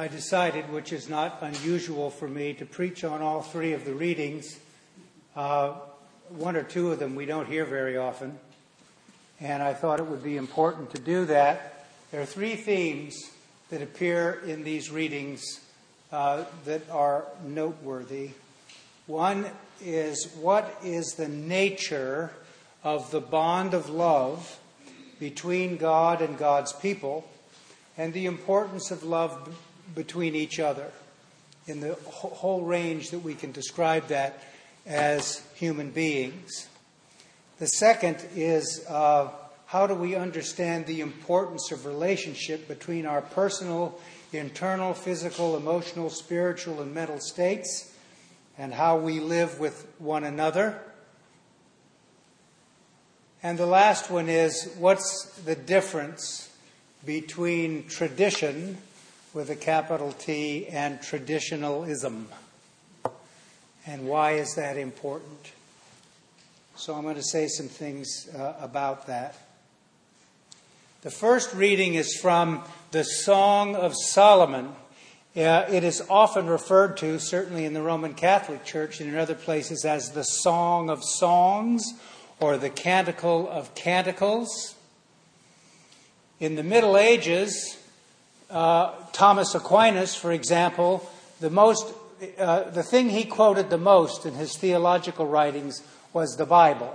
I decided, which is not unusual for me, to preach on all three of the readings. Uh, one or two of them we don't hear very often, and I thought it would be important to do that. There are three themes that appear in these readings uh, that are noteworthy. One is what is the nature of the bond of love between God and God's people, and the importance of love between each other in the whole range that we can describe that as human beings. The second is uh, how do we understand the importance of relationship between our personal, internal, physical, emotional, spiritual, and mental states, and how we live with one another. And the last one is what's the difference between tradition with a capital T and traditionalism? And why is that important? So I'm going to say some things uh, about that. The first reading is from the Song of Solomon. Uh, it is often referred to, certainly in the Roman Catholic Church and in other places, as the Song of Songs or the Canticle of Canticles. In the Middle Ages, uh, Thomas Aquinas, for example, the most uh, the thing he quoted the most in his theological writings was the Bible,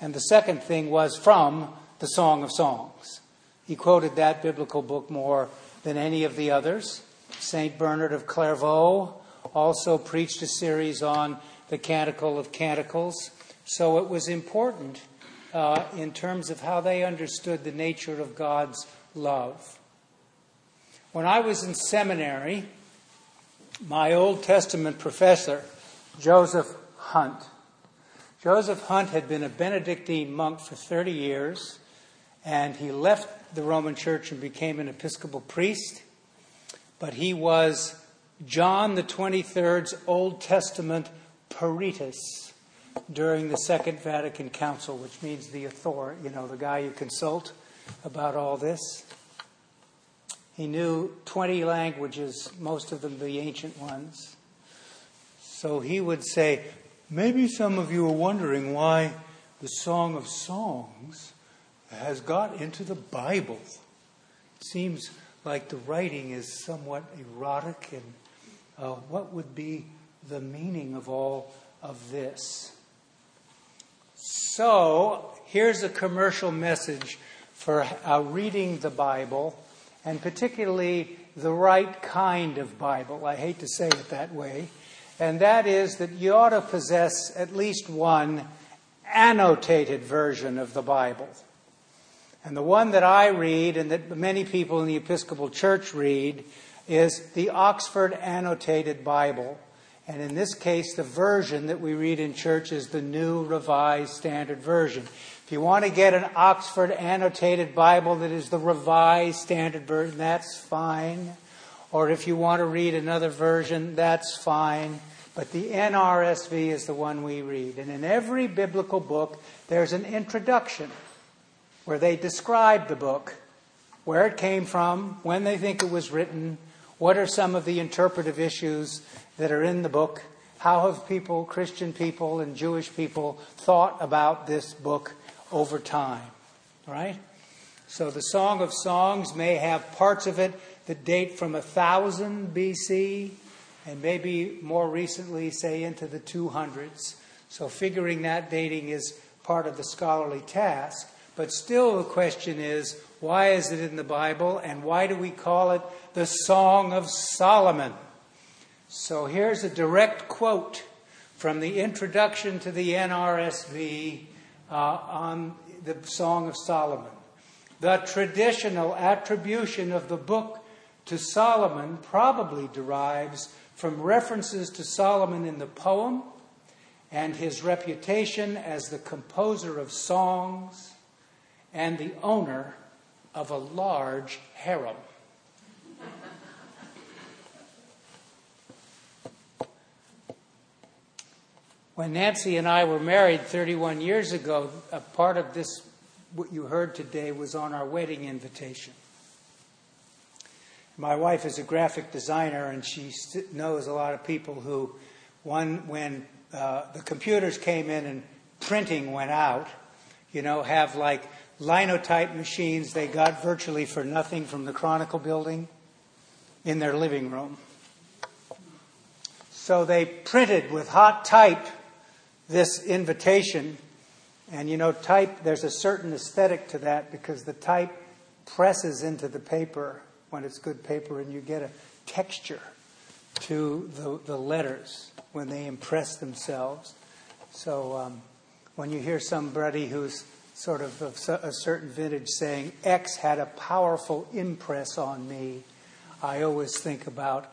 and the second thing was from the Song of Songs. He quoted that biblical book more than any of the others. St. Bernard of Clairvaux also preached a series on the Canticle of Canticles. So it was important uh, in terms of how they understood the nature of God's love. When I was in seminary, my Old Testament professor, Joseph Hunt, Joseph Hunt had been a Benedictine monk for 30 years, and he left the Roman Church and became an Episcopal priest. But he was John the 23rd's Old Testament peritus during the Second Vatican Council, which means the authority, you know, the guy you consult about all this. He knew 20 languages, most of them the ancient ones. So he would say, Maybe some of you are wondering why the Song of Songs has got into the Bible. It seems like the writing is somewhat erotic, and uh, what would be the meaning of all of this? So, here's a commercial message for uh, reading the Bible, and particularly the right kind of Bible. I hate to say it that way. And that is that you ought to possess at least one annotated version of the Bible. And the one that I read and that many people in the Episcopal Church read is the Oxford Annotated Bible. And in this case, the version that we read in church is the New Revised Standard Version. If you want to get an Oxford annotated Bible that is the Revised Standard Version, that's fine. Or if you want to read another version, that's fine. But the NRSV is the one we read. And in every biblical book, there's an introduction where they describe the book, where it came from, when they think it was written, what are some of the interpretive issues that are in the book? How have people, Christian people and Jewish people, thought about this book over time? Right? So the Song of Songs may have parts of it that date from 1000 BC and maybe more recently, say, into the 200s. So figuring that dating is part of the scholarly task. But still, the question is why is it in the Bible and why do we call it the Song of Solomon? So here's a direct quote from the introduction to the NRSV uh, on the Song of Solomon. The traditional attribution of the book to Solomon probably derives from references to Solomon in the poem and his reputation as the composer of songs and the owner of a large harem. When Nancy and I were married 31 years ago, a part of this, what you heard today, was on our wedding invitation. My wife is a graphic designer, and she knows a lot of people who, one, when uh, the computers came in and printing went out, you know, have like linotype machines they got virtually for nothing from the Chronicle building in their living room. So they printed with hot type this invitation. And you know, type, there's a certain aesthetic to that because the type presses into the paper when it's good paper and you get a texture to the, the letters when they impress themselves. So um, when you hear somebody who's sort of of a certain vintage saying, X had a powerful impress on me, I always think about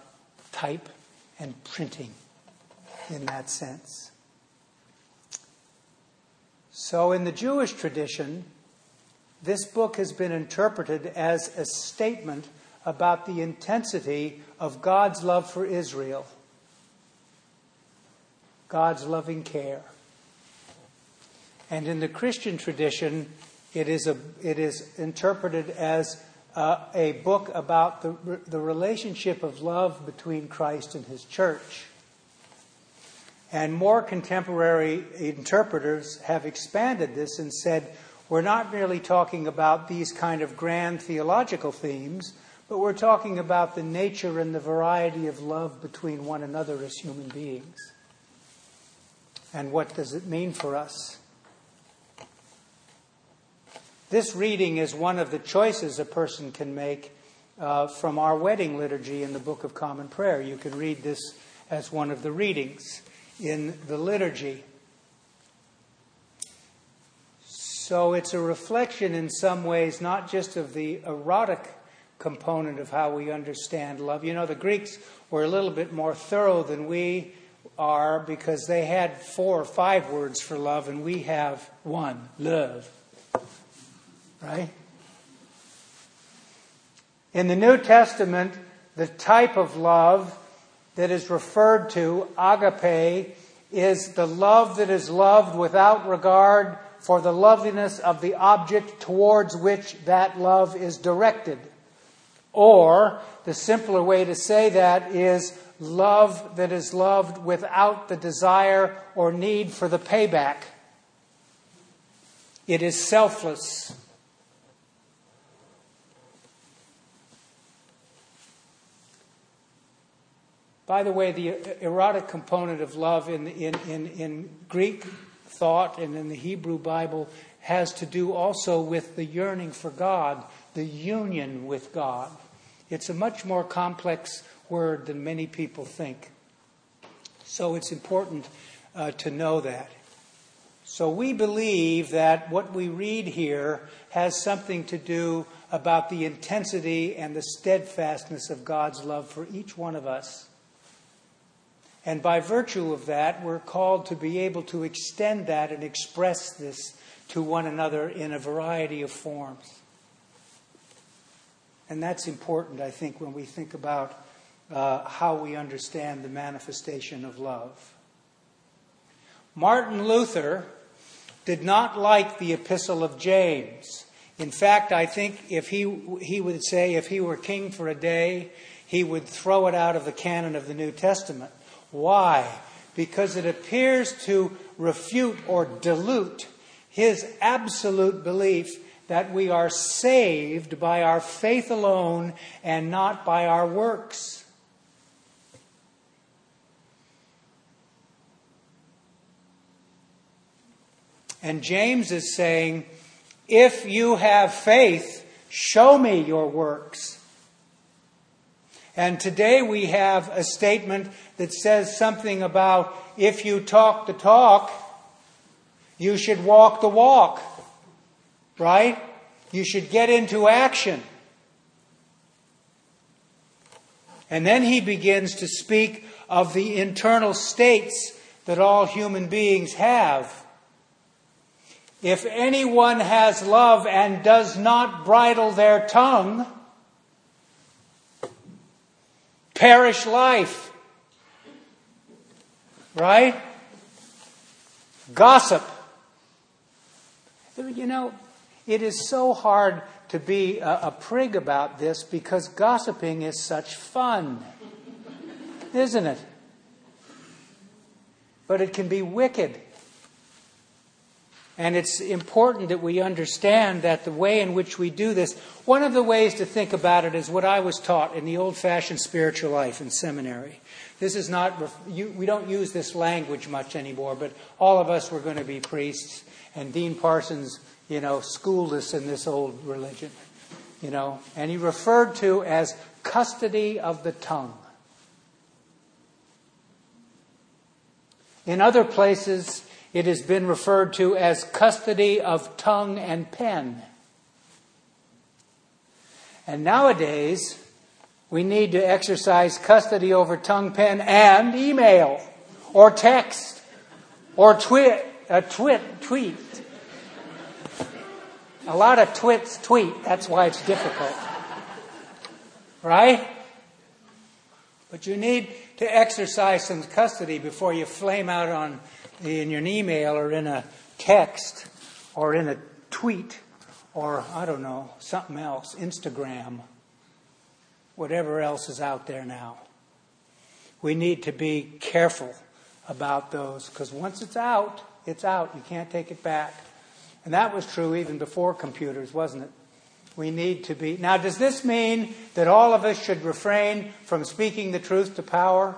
type and printing in that sense. So, in the Jewish tradition, this book has been interpreted as a statement about the intensity of God's love for Israel, God's loving care. And in the Christian tradition, it is, a, it is interpreted as uh, a book about the, the relationship of love between Christ and his church. And more contemporary interpreters have expanded this and said, we're not merely talking about these kind of grand theological themes, but we're talking about the nature and the variety of love between one another as human beings. And what does it mean for us? This reading is one of the choices a person can make uh, from our wedding liturgy in the Book of Common Prayer. You can read this as one of the readings in the liturgy. So it's a reflection in some ways, not just of the erotic component of how we understand love. You know, the Greeks were a little bit more thorough than we are because they had four or five words for love, and we have one love right? In the New Testament, the type of love that is referred to, agape, is the love that is loved without regard for the loveliness of the object towards which that love is directed. Or, the simpler way to say that is love that is loved without the desire or need for the payback. It is selfless. By the way, the erotic component of love in, in, in, in Greek thought and in the Hebrew Bible has to do also with the yearning for God, the union with God. It's a much more complex word than many people think. So it's important uh, to know that. So we believe that what we read here has something to do about the intensity and the steadfastness of God's love for each one of us. And by virtue of that, we're called to be able to extend that and express this to one another in a variety of forms. And that's important, I think, when we think about uh, how we understand the manifestation of love. Martin Luther did not like the Epistle of James. In fact, I think if he, he would say if he were king for a day, he would throw it out of the canon of the New Testament. Why? Because it appears to refute or dilute his absolute belief that we are saved by our faith alone and not by our works. And James is saying, if you have faith, show me your works. And today we have a statement that says something about if you talk the talk, you should walk the walk. Right? You should get into action. And then he begins to speak of the internal states that all human beings have. If anyone has love and does not bridle their tongue, perish life. Right? Gossip. You know, it is so hard to be a, a prig about this because gossiping is such fun, isn't it? But it can be wicked. And it's important that we understand that the way in which we do this, one of the ways to think about it is what I was taught in the old fashioned spiritual life in seminary. This is not, we don't use this language much anymore, but all of us were going to be priests, and Dean Parsons, you know, schooled us in this old religion, you know, and he referred to as custody of the tongue. In other places, it has been referred to as custody of tongue and pen. And nowadays, we need to exercise custody over tongue, pen, and email, or text, or twit, a uh, twit, tweet. A lot of twits tweet. That's why it's difficult. Right? But you need to exercise some custody before you flame out on in an email or in a text or in a tweet or, I don't know, something else, Instagram, whatever else is out there now. We need to be careful about those because once it's out, it's out. You can't take it back. And that was true even before computers, wasn't it? We need to be. Now, does this mean that all of us should refrain from speaking the truth to power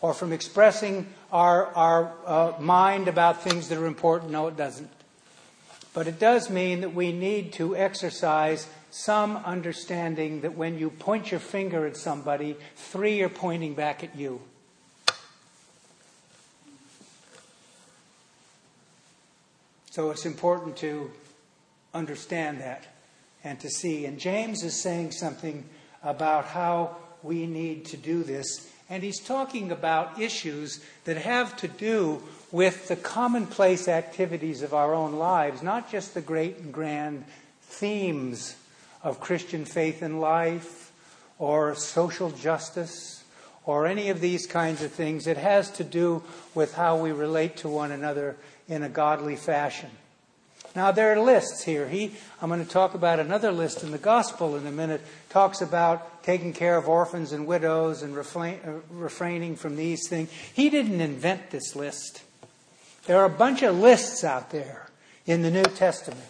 or from expressing our, our uh, mind about things that are important. No, it doesn't. But it does mean that we need to exercise some understanding that when you point your finger at somebody, three are pointing back at you. So it's important to understand that and to see. And James is saying something about how we need to do this and he's talking about issues that have to do with the commonplace activities of our own lives, not just the great and grand themes of Christian faith and life or social justice or any of these kinds of things. It has to do with how we relate to one another in a godly fashion. Now, there are lists here. He, I'm going to talk about another list in the gospel in a minute, talks about taking care of orphans and widows and refrain, uh, refraining from these things. He didn't invent this list. There are a bunch of lists out there in the New Testament.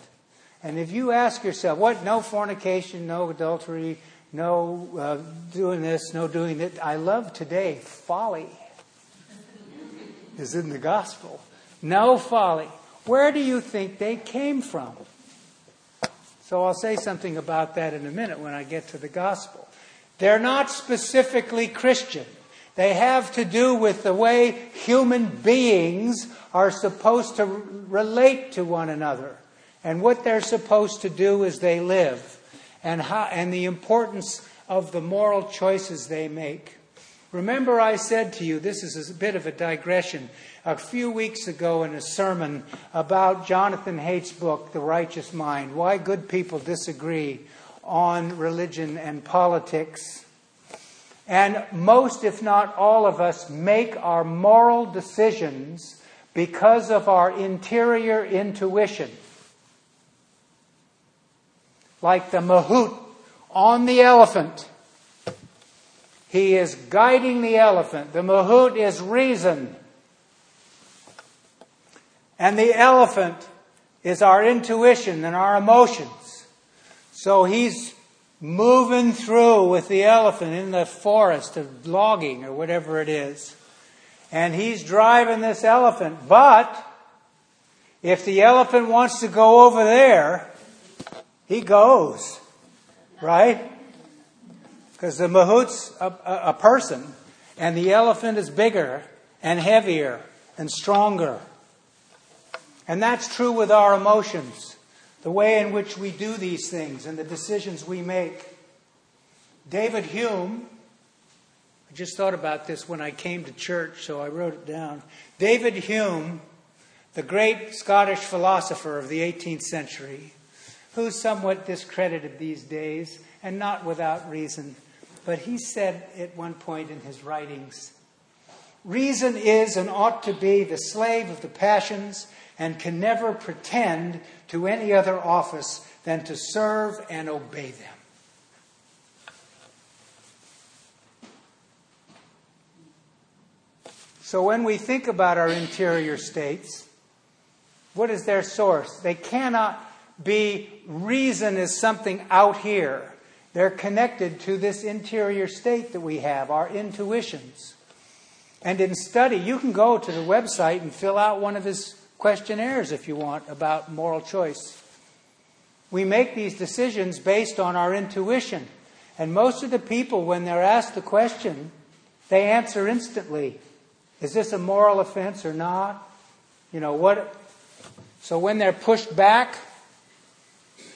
And if you ask yourself, what, no fornication, no adultery, no uh, doing this, no doing that, I love today, folly is in the gospel. No folly. Where do you think they came from? So I'll say something about that in a minute when I get to the gospel. They're not specifically Christian. They have to do with the way human beings are supposed to relate to one another and what they're supposed to do as they live and, how, and the importance of the moral choices they make. Remember, I said to you, this is a bit of a digression, a few weeks ago in a sermon about Jonathan Haidt's book, The Righteous Mind Why Good People Disagree on Religion and Politics. And most, if not all of us, make our moral decisions because of our interior intuition. Like the mahout on the elephant he is guiding the elephant. The mahout is reason. And the elephant is our intuition and our emotions. So he's moving through with the elephant in the forest of logging or whatever it is. And he's driving this elephant. But if the elephant wants to go over there, he goes. Right? Because the mahout's a, a, a person, and the elephant is bigger and heavier and stronger. And that's true with our emotions, the way in which we do these things and the decisions we make. David Hume, I just thought about this when I came to church, so I wrote it down. David Hume, the great Scottish philosopher of the 18th century, who's somewhat discredited these days, and not without reason. But he said at one point in his writings Reason is and ought to be the slave of the passions and can never pretend to any other office than to serve and obey them. So when we think about our interior states, what is their source? They cannot be reason is something out here. They're connected to this interior state that we have, our intuitions. And in study, you can go to the website and fill out one of his questionnaires if you want about moral choice. We make these decisions based on our intuition. And most of the people, when they're asked the question, they answer instantly. Is this a moral offense or not? You know, what? So when they're pushed back,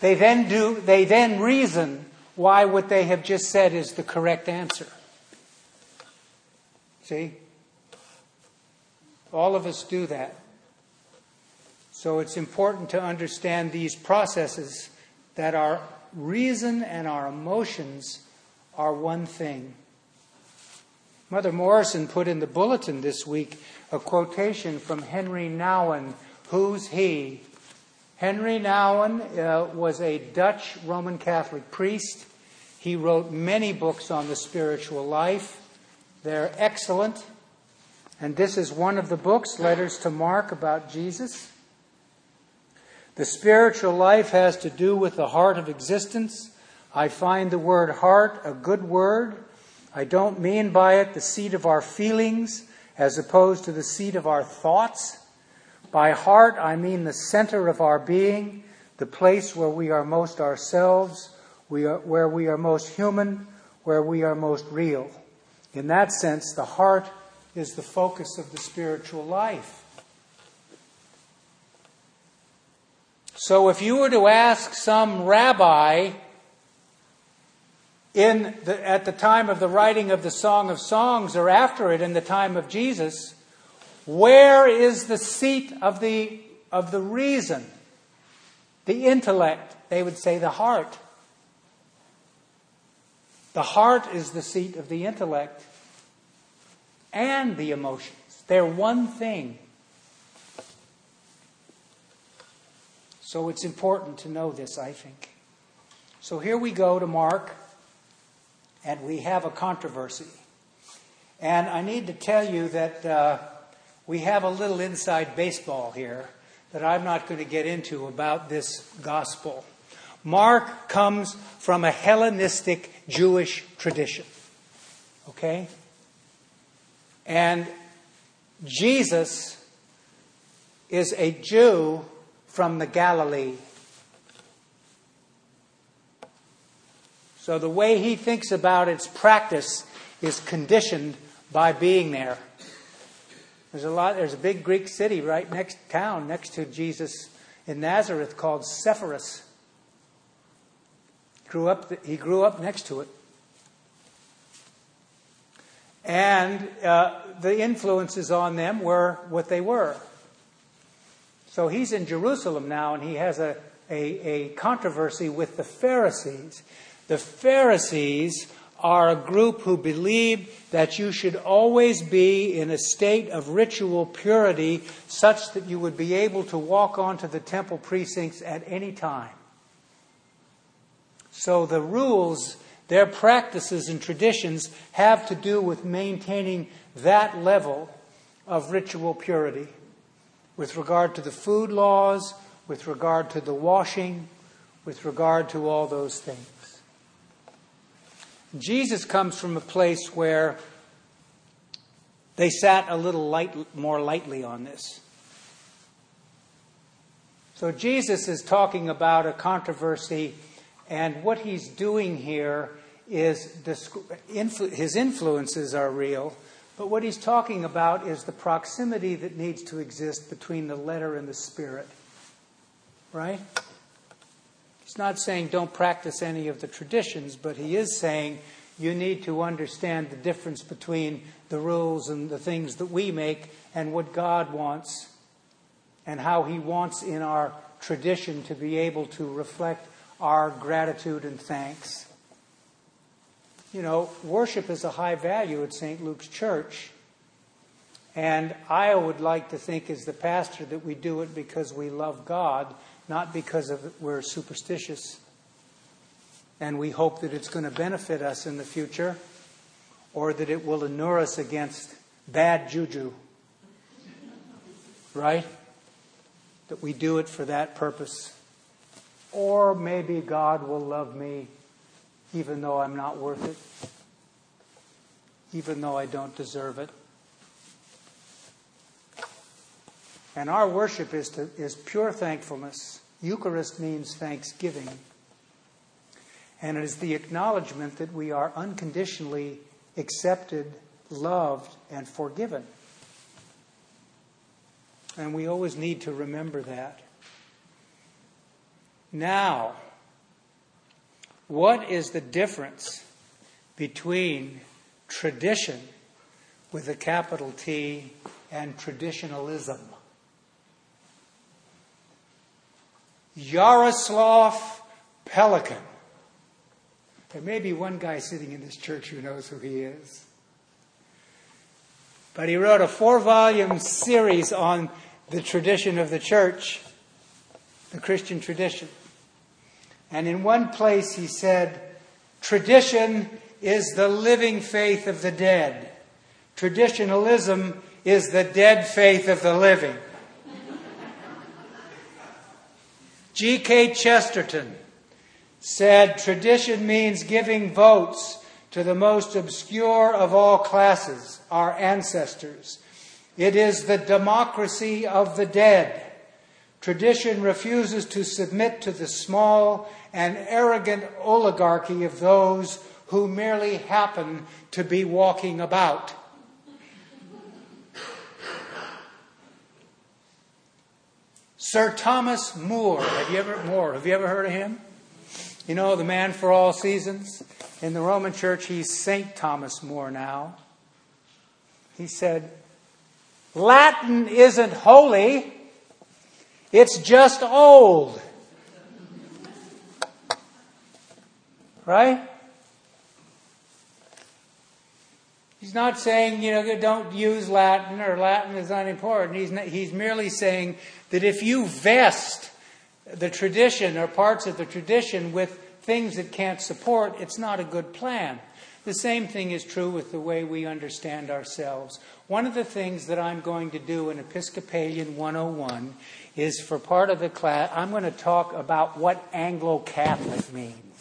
they then do, they then reason why what they have just said is the correct answer. See? All of us do that. So it's important to understand these processes that our reason and our emotions are one thing. Mother Morrison put in the bulletin this week a quotation from Henry Nouwen. Who's he? Henry Nouwen uh, was a Dutch Roman Catholic priest. He wrote many books on the spiritual life. They're excellent. And this is one of the books, Letters to Marc, about Jesus. The spiritual life has to do with the heart of existence. I find the word heart a good word. I don't mean by it the seat of our feelings as opposed to the seat of our thoughts. By heart, I mean the center of our being, the place where we are most ourselves, we are, where we are most human, where we are most real. In that sense, the heart is the focus of the spiritual life. So if you were to ask some rabbi in the, at the time of the writing of the Song of Songs or after it in the time of Jesus, where is the seat of the, of the reason, the intellect? They would say the heart. The heart is the seat of the intellect and the emotions. They're one thing. So it's important to know this, I think. So here we go to Mark, and we have a controversy. And I need to tell you that uh, we have a little inside baseball here that I'm not going to get into about this gospel. Mark comes from a Hellenistic Jewish tradition. Okay? And Jesus is a Jew from the Galilee. So the way he thinks about its practice is conditioned by being there. There's a lot. There's a big Greek city right next town next to Jesus in Nazareth called Sepphoris. Grew up. He grew up next to it, and uh, the influences on them were what they were. So he's in Jerusalem now, and he has a, a, a controversy with the Pharisees. The Pharisees are a group who believe that you should always be in a state of ritual purity such that you would be able to walk onto the temple precincts at any time. So the rules, their practices and traditions have to do with maintaining that level of ritual purity with regard to the food laws, with regard to the washing, with regard to all those things. Jesus comes from a place where they sat a little light, more lightly on this. So Jesus is talking about a controversy, and what he's doing here is his influences are real, but what he's talking about is the proximity that needs to exist between the letter and the spirit. Right? He's not saying don't practice any of the traditions, but he is saying you need to understand the difference between the rules and the things that we make and what God wants and how he wants in our tradition to be able to reflect our gratitude and thanks. You know, worship is a high value at St. Luke's Church. And I would like to think, as the pastor, that we do it because we love God, not because of we're superstitious. And we hope that it's going to benefit us in the future or that it will inure us against bad juju. Right? That we do it for that purpose. Or maybe God will love me even though I'm not worth it, even though I don't deserve it. And our worship is, to, is pure thankfulness. Eucharist means thanksgiving. And it is the acknowledgement that we are unconditionally accepted, loved, and forgiven. And we always need to remember that. Now, what is the difference between tradition with a capital T and traditionalism? Yaroslav Pelikan. There may be one guy sitting in this church who knows who he is. But he wrote a four volume series on the tradition of the church, the Christian tradition. And in one place he said, Tradition is the living faith of the dead. Traditionalism is the dead faith of the living. G.K. Chesterton said tradition means giving votes to the most obscure of all classes, our ancestors. It is the democracy of the dead. Tradition refuses to submit to the small and arrogant oligarchy of those who merely happen to be walking about. Sir Thomas More, have you ever More, have you ever heard of him? You know, the man for all seasons. In the Roman Church, he's Saint Thomas More now. He said, Latin isn't holy, it's just old. Right? He's not saying, you know, don't use Latin or Latin is unimportant. He's, not, he's merely saying that if you vest the tradition or parts of the tradition with things it can't support, it's not a good plan. The same thing is true with the way we understand ourselves. One of the things that I'm going to do in Episcopalian 101 is for part of the class, I'm going to talk about what Anglo Catholic means.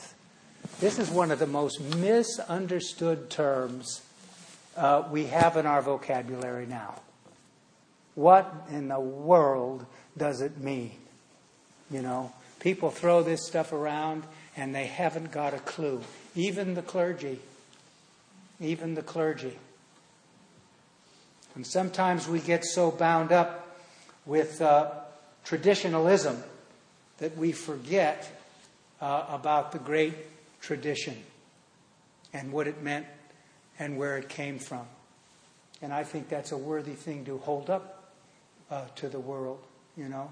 This is one of the most misunderstood terms uh, we have in our vocabulary now. What in the world does it mean? You know, people throw this stuff around and they haven't got a clue. Even the clergy. Even the clergy. And sometimes we get so bound up with uh, traditionalism that we forget uh, about the great tradition and what it meant and where it came from. And I think that's a worthy thing to hold up uh, to the world, you know.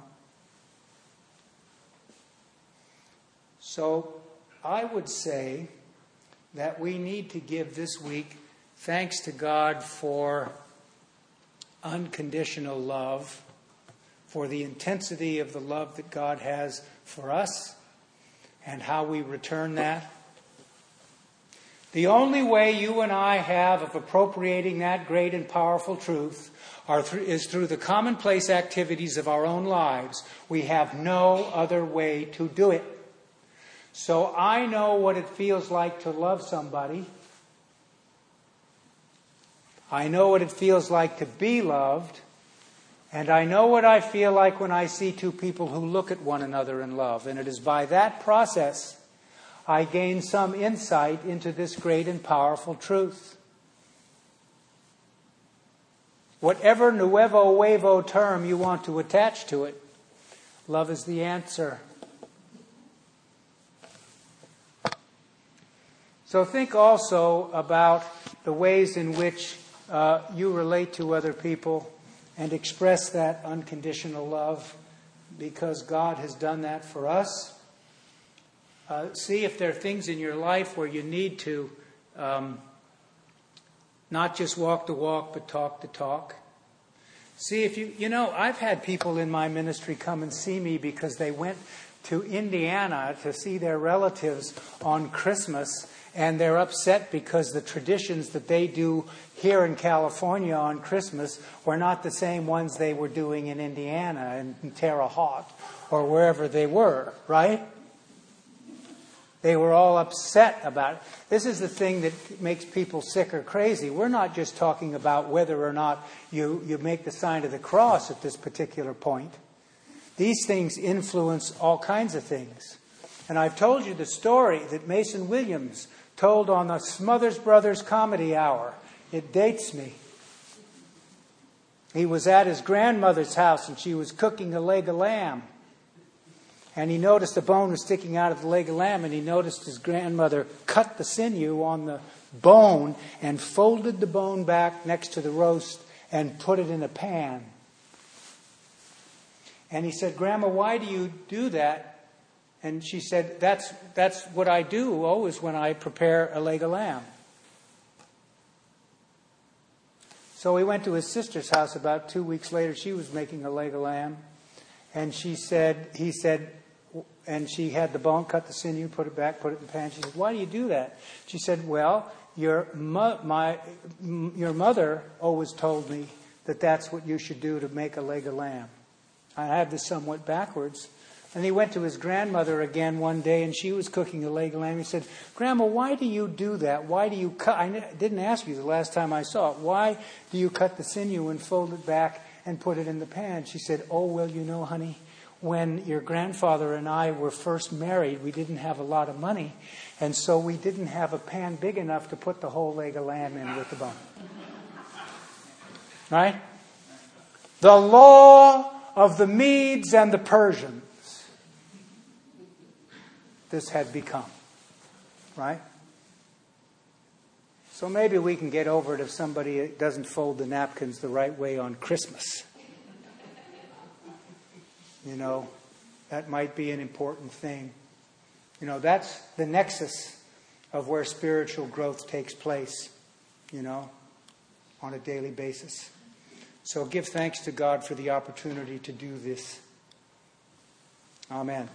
So I would say that we need to give this week thanks to God for unconditional love, for the intensity of the love that God has for us, and how we return that. The only way you and I have of appropriating that great and powerful truth th- is through the commonplace activities of our own lives. We have no other way to do it. So I know what it feels like to love somebody. I know what it feels like to be loved. And I know what I feel like when I see two people who look at one another in love. And it is by that process I gain some insight into this great and powerful truth. Whatever nuevo huevo term you want to attach to it, love is the answer. So think also about the ways in which uh, you relate to other people and express that unconditional love because God has done that for us. Uh, see if there are things in your life where you need to um, not just walk the walk, but talk the talk. See, if you, you know, I've had people in my ministry come and see me because they went to Indiana to see their relatives on Christmas and they're upset because the traditions that they do here in California on Christmas were not the same ones they were doing in Indiana and in Terre Haute or wherever they were, right? They were all upset about it. This is the thing that makes people sick or crazy. We're not just talking about whether or not you, you make the sign of the cross at this particular point. These things influence all kinds of things. And I've told you the story that Mason Williams told on the Smothers Brothers Comedy Hour. It dates me. He was at his grandmother's house and she was cooking a leg of lamb. And he noticed a bone was sticking out of the leg of lamb, and he noticed his grandmother cut the sinew on the bone and folded the bone back next to the roast and put it in a pan. And he said, Grandma, why do you do that? And she said, That's, that's what I do always when I prepare a leg of lamb. So he went to his sister's house about two weeks later. She was making a leg of lamb. And she said, he said, and she had the bone, cut the sinew, put it back, put it in the pan. She said, Why do you do that? She said, Well, your, mo- my, m- your mother always told me that that's what you should do to make a leg of lamb. I have this somewhat backwards. And he went to his grandmother again one day, and she was cooking a leg of lamb. He said, Grandma, why do you do that? Why do you cut? I didn't ask you the last time I saw it. Why do you cut the sinew and fold it back and put it in the pan? She said, Oh, well, you know, honey, when your grandfather and I were first married, we didn't have a lot of money, and so we didn't have a pan big enough to put the whole leg of lamb in with the bone. Right? The law of the Medes and the Persians. This had become. Right? So maybe we can get over it if somebody doesn't fold the napkins the right way on Christmas. You know, that might be an important thing. You know, that's the nexus of where spiritual growth takes place, you know, on a daily basis. So give thanks to God for the opportunity to do this. Amen.